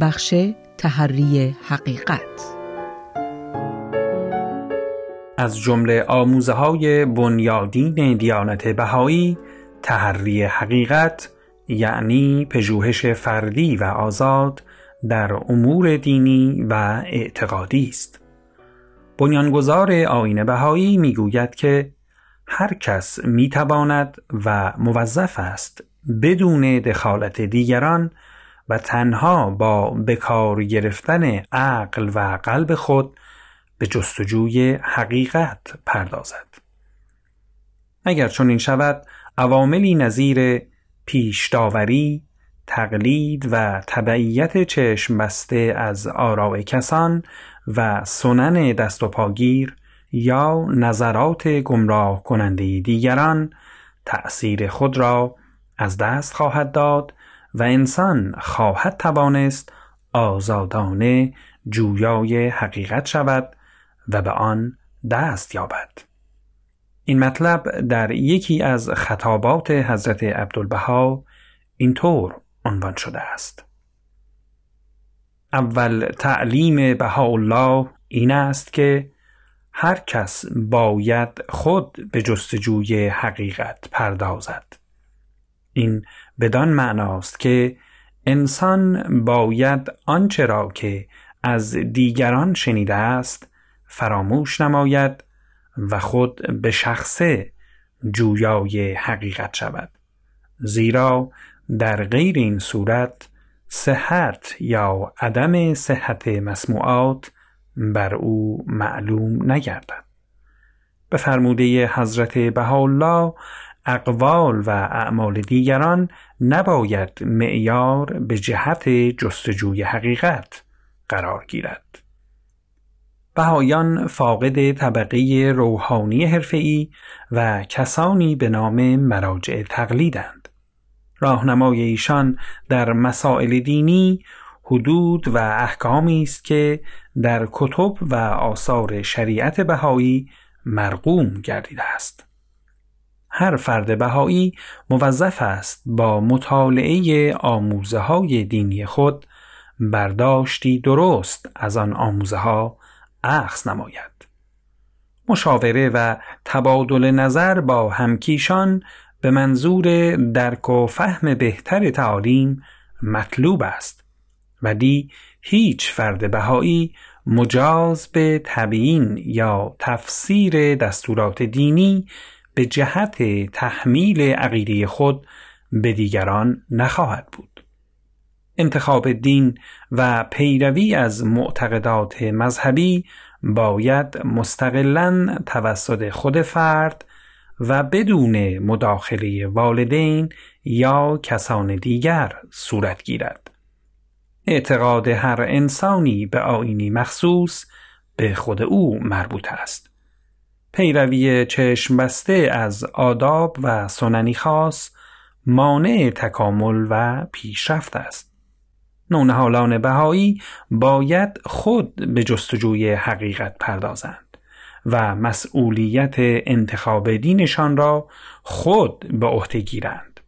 بخش تحری حقیقت از جمله آموزه های بنیادین دیانت بهایی تحری حقیقت یعنی پژوهش فردی و آزاد در امور دینی و اعتقادی است. بنیانگذار آین بهایی می‌گوید که هر کس می‌تواند و موظف است بدون دخالت دیگران و تنها با بکار گرفتن عقل و قلب خود به جستجوی حقیقت پردازد. اگر چون این شود عواملی نظیر پیشداوری، تقلید و تبعیت چشم بسته از آراء کسان و سنن دست و پاگیر یا نظرات گمراه کننده دیگران تأثیر خود را از دست خواهد داد و انسان خواهد توانست آزادانه جویای حقیقت شود و به آن دست یابد. این مطلب در یکی از خطابات حضرت عبدالبها اینطور عنوان شده است. اول تعلیم بهاءالله این است که هر کس باید خود به جستجوی حقیقت پردازد. این بدان معناست که انسان باید آنچه را که از دیگران شنیده است فراموش نماید و خود به شخصه جویای حقیقت شود زیرا در غیر این صورت صحت یا عدم صحت مسموعات بر او معلوم نگردد. به فرموده حضرت بهاءالله اقوال و اعمال دیگران نباید معیار به جهت جستجوی حقیقت قرار گیرد بهایان فاقد طبقه روحانی حرفه‌ای و کسانی به نام مراجع تقلیدند. راهنمای ایشان در مسائل دینی حدود و احکامی است که در کتب و آثار شریعت بهایی مرقوم گردیده است. هر فرد بهایی موظف است با مطالعه آموزه های دینی خود برداشتی درست از آن آموزه ها اخذ نماید. مشاوره و تبادل نظر با همکیشان به منظور درک و فهم بهتر تعالیم مطلوب است ولی هیچ فرد بهایی مجاز به تبیین یا تفسیر دستورات دینی به جهت تحمیل عقیده خود به دیگران نخواهد بود انتخاب دین و پیروی از معتقدات مذهبی باید مستقلا توسط خود فرد و بدون مداخله والدین یا کسان دیگر صورت گیرد. اعتقاد هر انسانی به آینی مخصوص به خود او مربوط است. پیروی چشم بسته از آداب و سننی خاص مانع تکامل و پیشرفت است. نونهالان بهایی باید خود به جستجوی حقیقت پردازند و مسئولیت انتخاب دینشان را خود به عهده گیرند.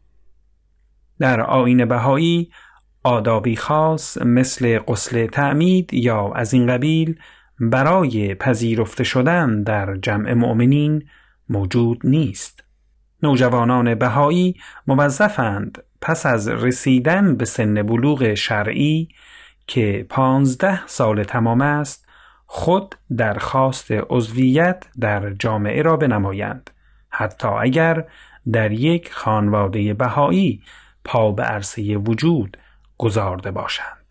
در آین بهایی آدابی خاص مثل قسل تعمید یا از این قبیل برای پذیرفته شدن در جمع مؤمنین موجود نیست. نوجوانان بهایی موظفند پس از رسیدن به سن بلوغ شرعی که پانزده سال تمام است خود درخواست عضویت در جامعه را بنمایند حتی اگر در یک خانواده بهایی پا به عرصه وجود گذارده باشند